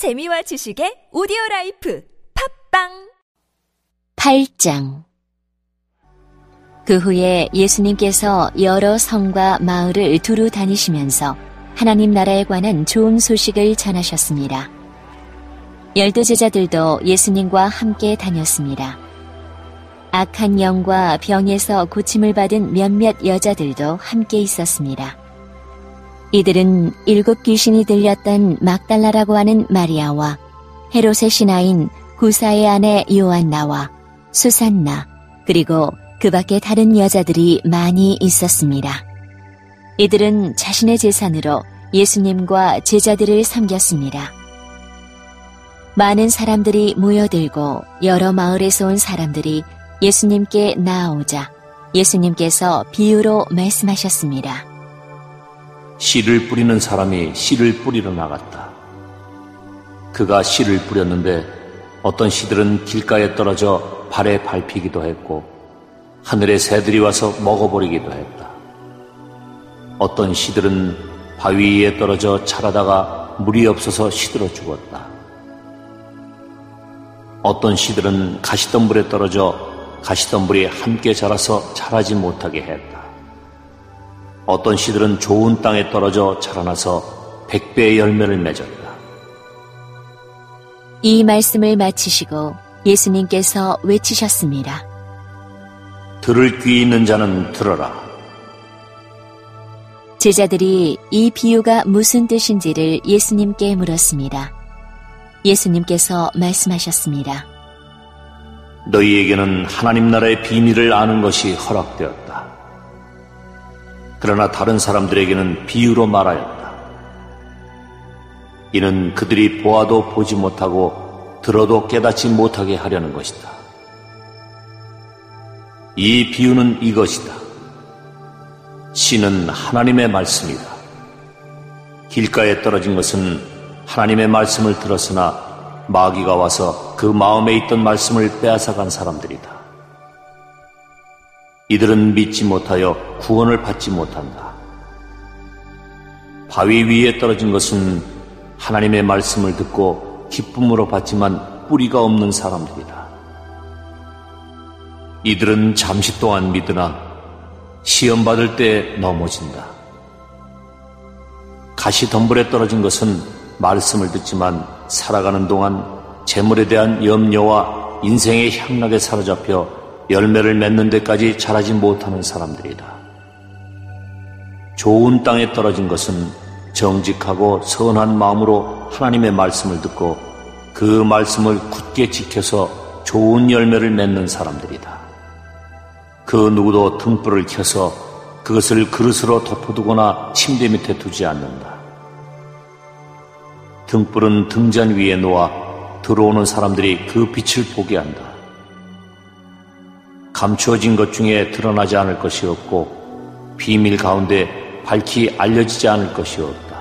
재미와 지식의 오디오 life 팟빵 8장 그 후에 예수님께서 여러 성과 마을을 두루 다니시면서 하나님 나라에 관한 좋은 소식을 전하셨습니다. 열두 제자들도 예수님과 함께 다녔습니다. 악한 영과 병에서 고침을 받은 몇몇 여자들도 함께 있었습니다. 이들은 일곱 귀신이 들렸던 막달라라고 하는 마리아와 헤롯의 신하인 구사의 아내 요한나와 수산나 그리고 그 밖에 다른 여자들이 많이 있었습니다. 이들은 자신의 재산으로 예수님과 제자들을 섬겼습니다. 많은 사람들이 모여들고 여러 마을에서 온 사람들이 예수님께 나아오자 예수님께서 비유로 말씀하셨습니다. 씨를 뿌리는 사람이 씨를 뿌리러 나갔다. 그가 씨를 뿌렸는데 어떤 씨들은 길가에 떨어져 발에 밟히기도 했고 하늘의 새들이 와서 먹어버리기도 했다. 어떤 씨들은 바위 위에 떨어져 자라다가 물이 없어서 시들어 죽었다. 어떤 씨들은 가시덤불에 떨어져 가시덤불이 함께 자라서 자라지 못하게 했다. 어떤 씨들은 좋은 땅에 떨어져 자라나서 백배의 열매를 맺었다. 이 말씀을 마치시고 예수님께서 외치셨습니다. 들을 귀 있는 자는 들어라. 제자들이 이 비유가 무슨 뜻인지를 예수님께 물었습니다. 예수님께서 말씀하셨습니다. 너희에게는 하나님 나라의 비밀을 아는 것이 허락되었다. 그러나 다른 사람들에게는 비유로 말하였다. 이는 그들이 보아도 보지 못하고 들어도 깨닫지 못하게 하려는 것이다. 이 비유는 이것이다. 씨는 하나님의 말씀이다. 길가에 떨어진 것은 하나님의 말씀을 들었으나 마귀가 와서 그 마음에 있던 말씀을 빼앗아간 사람들이다. 이들은 믿지 못하여 구원을 받지 못한다. 바위 위에 떨어진 것은 하나님의 말씀을 듣고 기쁨으로 받지만 뿌리가 없는 사람들이다. 이들은 잠시 동안 믿으나 시험 받을 때 넘어진다. 가시 덤불에 떨어진 것은 말씀을 듣지만 살아가는 동안 재물에 대한 염려와 인생의 향락에 사로잡혀 열매를 맺는 데까지 자라지 못하는 사람들이다. 좋은 땅에 떨어진 것은 정직하고 선한 마음으로 하나님의 말씀을 듣고 그 말씀을 굳게 지켜서 좋은 열매를 맺는 사람들이다. 그 누구도 등불을 켜서 그것을 그릇으로 덮어두거나 침대 밑에 두지 않는다. 등불은 등잔 위에 놓아 들어오는 사람들이 그 빛을 보게 한다. 감추어진 것 중에 드러나지 않을 것이 없고 비밀 가운데 밝히 알려지지 않을 것이 없다.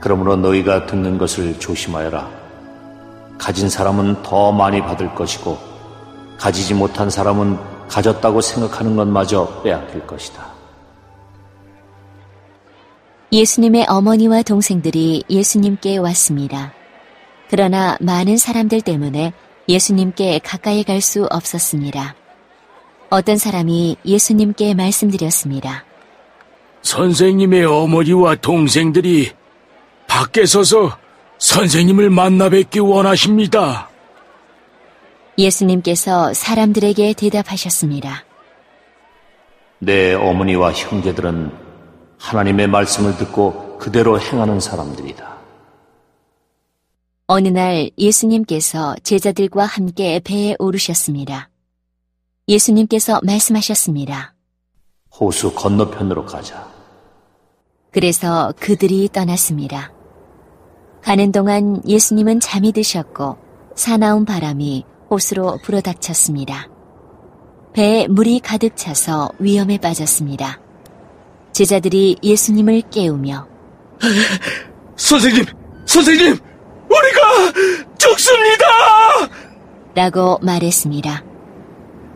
그러므로 너희가 듣는 것을 조심하여라. 가진 사람은 더 많이 받을 것이고 가지지 못한 사람은 가졌다고 생각하는 것마저 빼앗길 것이다. 예수님의 어머니와 동생들이 예수님께 왔습니다. 그러나 많은 사람들 때문에 예수님께 가까이 갈 수 없었습니다. 어떤 사람이 예수님께 말씀드렸습니다. 선생님의 어머니와 동생들이 밖에 서서 선생님을 만나 뵙기 원하십니다. 예수님께서 사람들에게 대답하셨습니다. 내 어머니와 형제들은 하나님의 말씀을 듣고 그대로 행하는 사람들이다. 어느 날 예수님께서 제자들과 함께 배에 오르셨습니다. 예수님께서 말씀하셨습니다. 호수 건너편으로 가자. 그래서 그들이 떠났습니다. 가는 동안 예수님은 잠이 드셨고 사나운 바람이 호수로 불어닥쳤습니다. 배에 물이 가득 차서 위험에 빠졌습니다. 제자들이 예수님을 깨우며 선생님, 선생님, 죽습니다! 라고 말했습니다.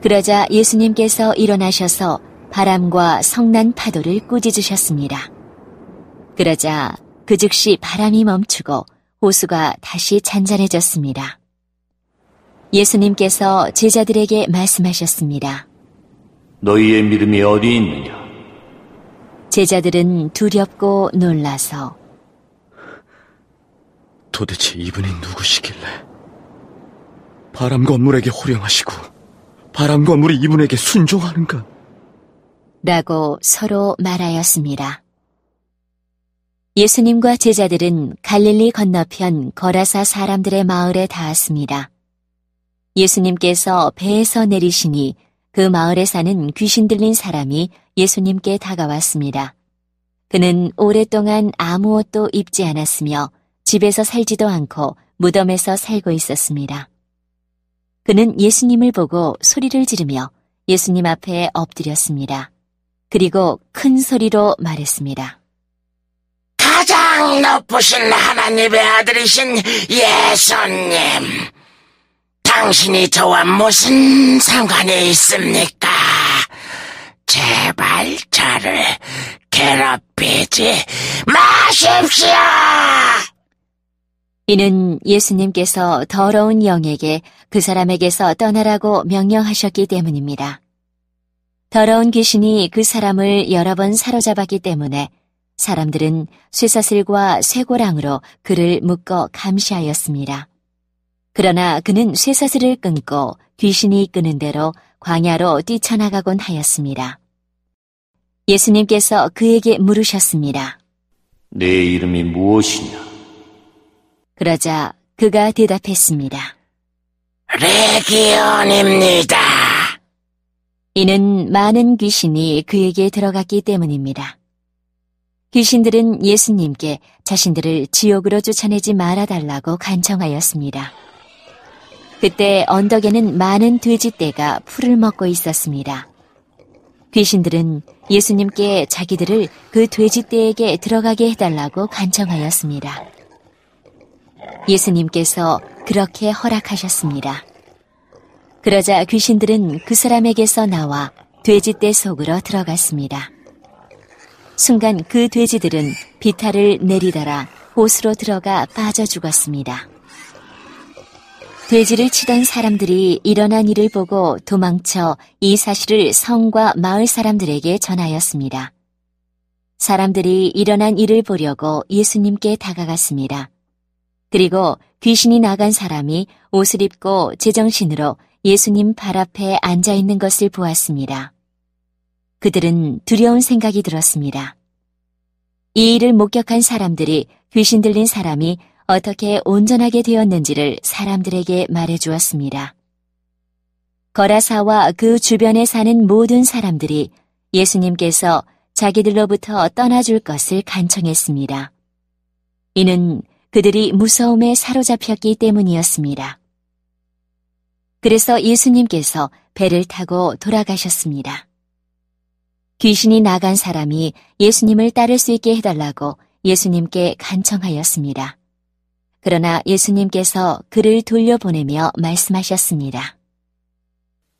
그러자 예수님께서 일어나셔서 바람과 성난 파도를 꾸짖으셨습니다. 그러자 그 즉시 바람이 멈추고 호수가 다시 잔잔해졌습니다. 예수님께서 제자들에게 말씀하셨습니다. 너희의 믿음이 어디 있느냐? 제자들은 두렵고 놀라서 도대체 이분이 누구시길래 바람과 물에게 호령하시고 바람과 물이 이분에게 순종하는가? 라고 서로 말하였습니다. 예수님과 제자들은 갈릴리 건너편 거라사 사람들의 마을에 닿았습니다. 예수님께서 배에서 내리시니 그 마을에 사는 귀신 들린 사람이 예수님께 다가왔습니다. 그는 오랫동안 아무 옷도 입지 않았으며 집에서 살지도 않고 무덤에서 살고 있었습니다. 그는 예수님을 보고 소리를 지르며 예수님 앞에 엎드렸습니다. 그리고 큰 소리로 말했습니다. 가장 높으신 하나님의 아들이신 예수님. 당신이 저와 무슨 상관이 있습니까? 제발 저를 괴롭히지 마십시오! 이는 예수님께서 더러운 영에게 그 사람에게서 떠나라고 명령하셨기 때문입니다. 더러운 귀신이 그 사람을 여러 번 사로잡았기 때문에 사람들은 쇠사슬과 쇠고랑으로 그를 묶어 감시하였습니다. 그러나 그는 쇠사슬을 끊고 귀신이 끄는 대로 광야로 뛰쳐나가곤 하였습니다. 예수님께서 그에게 물으셨습니다. 내 이름이 무엇이냐? 그러자 그가 대답했습니다. 레기온입니다. 이는 많은 귀신이 그에게 들어갔기 때문입니다. 귀신들은 예수님께 자신들을 지옥으로 쫓아내지 말아달라고 간청하였습니다. 그때 언덕에는 많은 돼지떼가 풀을 먹고 있었습니다. 귀신들은 예수님께 자기들을 그 돼지떼에게 들어가게 해달라고 간청하였습니다. 예수님께서 그렇게 허락하셨습니다. 그러자 귀신들은 그 사람에게서 나와 돼지떼 속으로 들어갔습니다. 순간 그 돼지들은 비탈을 내리달아 호수로 들어가 빠져 죽었습니다. 돼지를 치던 사람들이 일어난 일을 보고 도망쳐 이 사실을 성과 마을 사람들에게 전하였습니다. 사람들이 일어난 일을 보려고 예수님께 다가갔습니다. 그리고 귀신이 나간 사람이 옷을 입고 제정신으로 예수님 발 앞에 앉아 있는 것을 보았습니다. 그들은 두려운 생각이 들었습니다. 이 일을 목격한 사람들이 귀신 들린 사람이 어떻게 온전하게 되었는지를 사람들에게 말해 주었습니다. 거라사와 그 주변에 사는 모든 사람들이 예수님께서 자기들로부터 떠나줄 것을 간청했습니다. 이는 그들이 무서움에 사로잡혔기 때문이었습니다. 그래서 예수님께서 배를 타고 돌아가셨습니다. 귀신이 나간 사람이 예수님을 따를 수 있게 해달라고 예수님께 간청하였습니다. 그러나 예수님께서 그를 돌려보내며 말씀하셨습니다.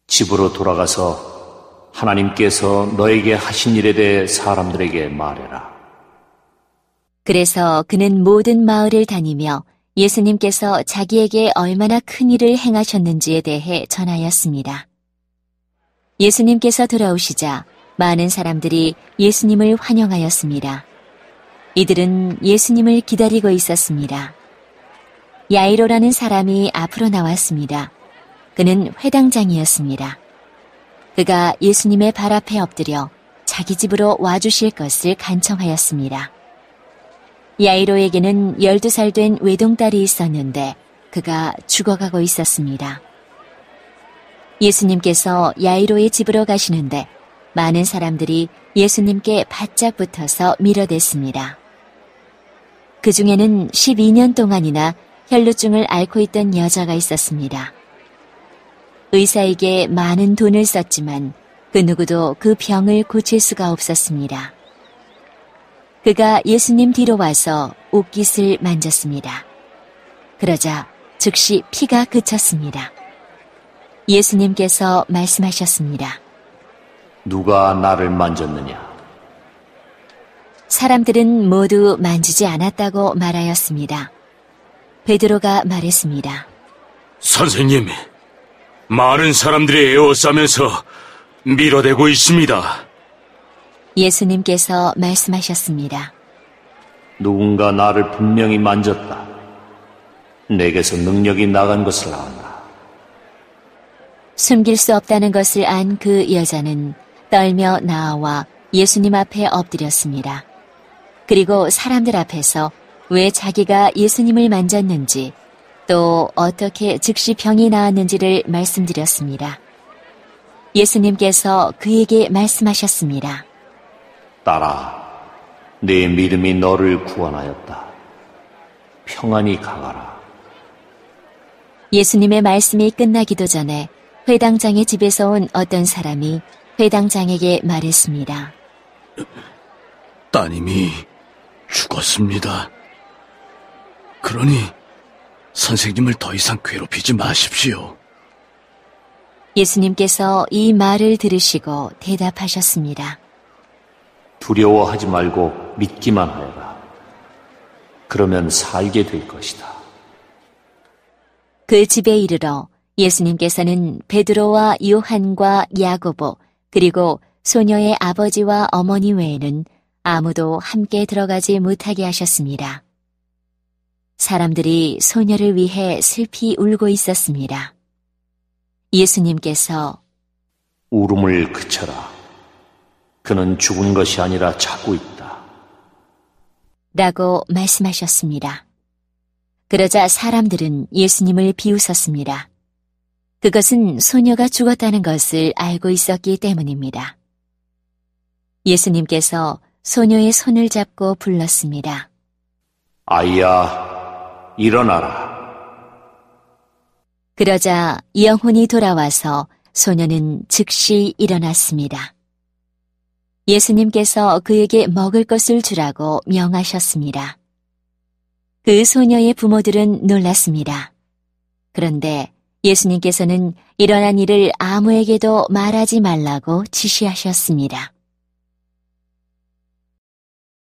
집으로 돌아가서 하나님께서 너에게 하신 일에 대해 사람들에게 말해라. 그래서 그는 모든 마을을 다니며 예수님께서 자기에게 얼마나 큰 일을 행하셨는지에 대해 전하였습니다. 예수님께서 돌아오시자 많은 사람들이 예수님을 환영하였습니다. 이들은 예수님을 기다리고 있었습니다. 야이로라는 사람이 앞으로 나왔습니다. 그는 회당장이었습니다. 그가 예수님의 발 앞에 엎드려 자기 집으로 와주실 것을 간청하였습니다. 야이로에게는 12살 된 외동딸이 있었는데 그가 죽어가고 있었습니다. 예수님께서 야이로의 집으로 가시는데 많은 사람들이 예수님께 바짝 붙어서 밀어댔습니다. 그 중에는 12년 동안이나 혈루증을 앓고 있던 여자가 있었습니다. 의사에게 많은 돈을 썼지만 그 누구도 그 병을 고칠 수가 없었습니다. 그가 예수님 뒤로 와서 옷깃을 만졌습니다. 그러자 즉시 피가 그쳤습니다. 예수님께서 말씀하셨습니다. 누가 나를 만졌느냐? 사람들은 모두 만지지 않았다고 말하였습니다. 베드로가 말했습니다. 선생님, 많은 사람들이 에워싸면서 밀어대고 있습니다. 예수님께서 말씀하셨습니다. 누군가 나를 분명히 만졌다. 내게서 능력이 나간 것을 알았나. 숨길 수 없다는 것을 안 그 여자는 떨며 나와 예수님 앞에 엎드렸습니다. 그리고 사람들 앞에서 왜 자기가 예수님을 만졌는지 또 어떻게 즉시 병이 나았는지를 말씀드렸습니다. 예수님께서 그에게 말씀하셨습니다. 딸아, 내 믿음이 너를 구원하였다. 평안히 가거라. 예수님의 말씀이 끝나기도 전에 회당장의 집에서 온 어떤 사람이 회당장에게 말했습니다. 따님이 죽었습니다. 그러니 선생님을 더 이상 괴롭히지 마십시오. 예수님께서 이 말을 들으시고 대답하셨습니다. 두려워하지 말고 믿기만 하여라. 그러면 살게 될 것이다. 그 집에 이르러 예수님께서는 베드로와 요한과 야고보 그리고 소녀의 아버지와 어머니 외에는 아무도 함께 들어가지 못하게 하셨습니다. 사람들이 소녀를 위해 슬피 울고 있었습니다. 예수님께서 울음을 그쳐라. 그는 죽은 것이 아니라 자고 있다. 라고 말씀하셨습니다. 그러자 사람들은 예수님을 비웃었습니다. 그것은 소녀가 죽었다는 것을 알고 있었기 때문입니다. 예수님께서 소녀의 손을 잡고 불렀습니다. 아이야, 일어나라. 그러자 영혼이 돌아와서 소녀는 즉시 일어났습니다. 예수님께서 그에게 먹을 것을 주라고 명하셨습니다. 그 소녀의 부모들은 놀랐습니다. 그런데 예수님께서는 일어난 일을 아무에게도 말하지 말라고 지시하셨습니다.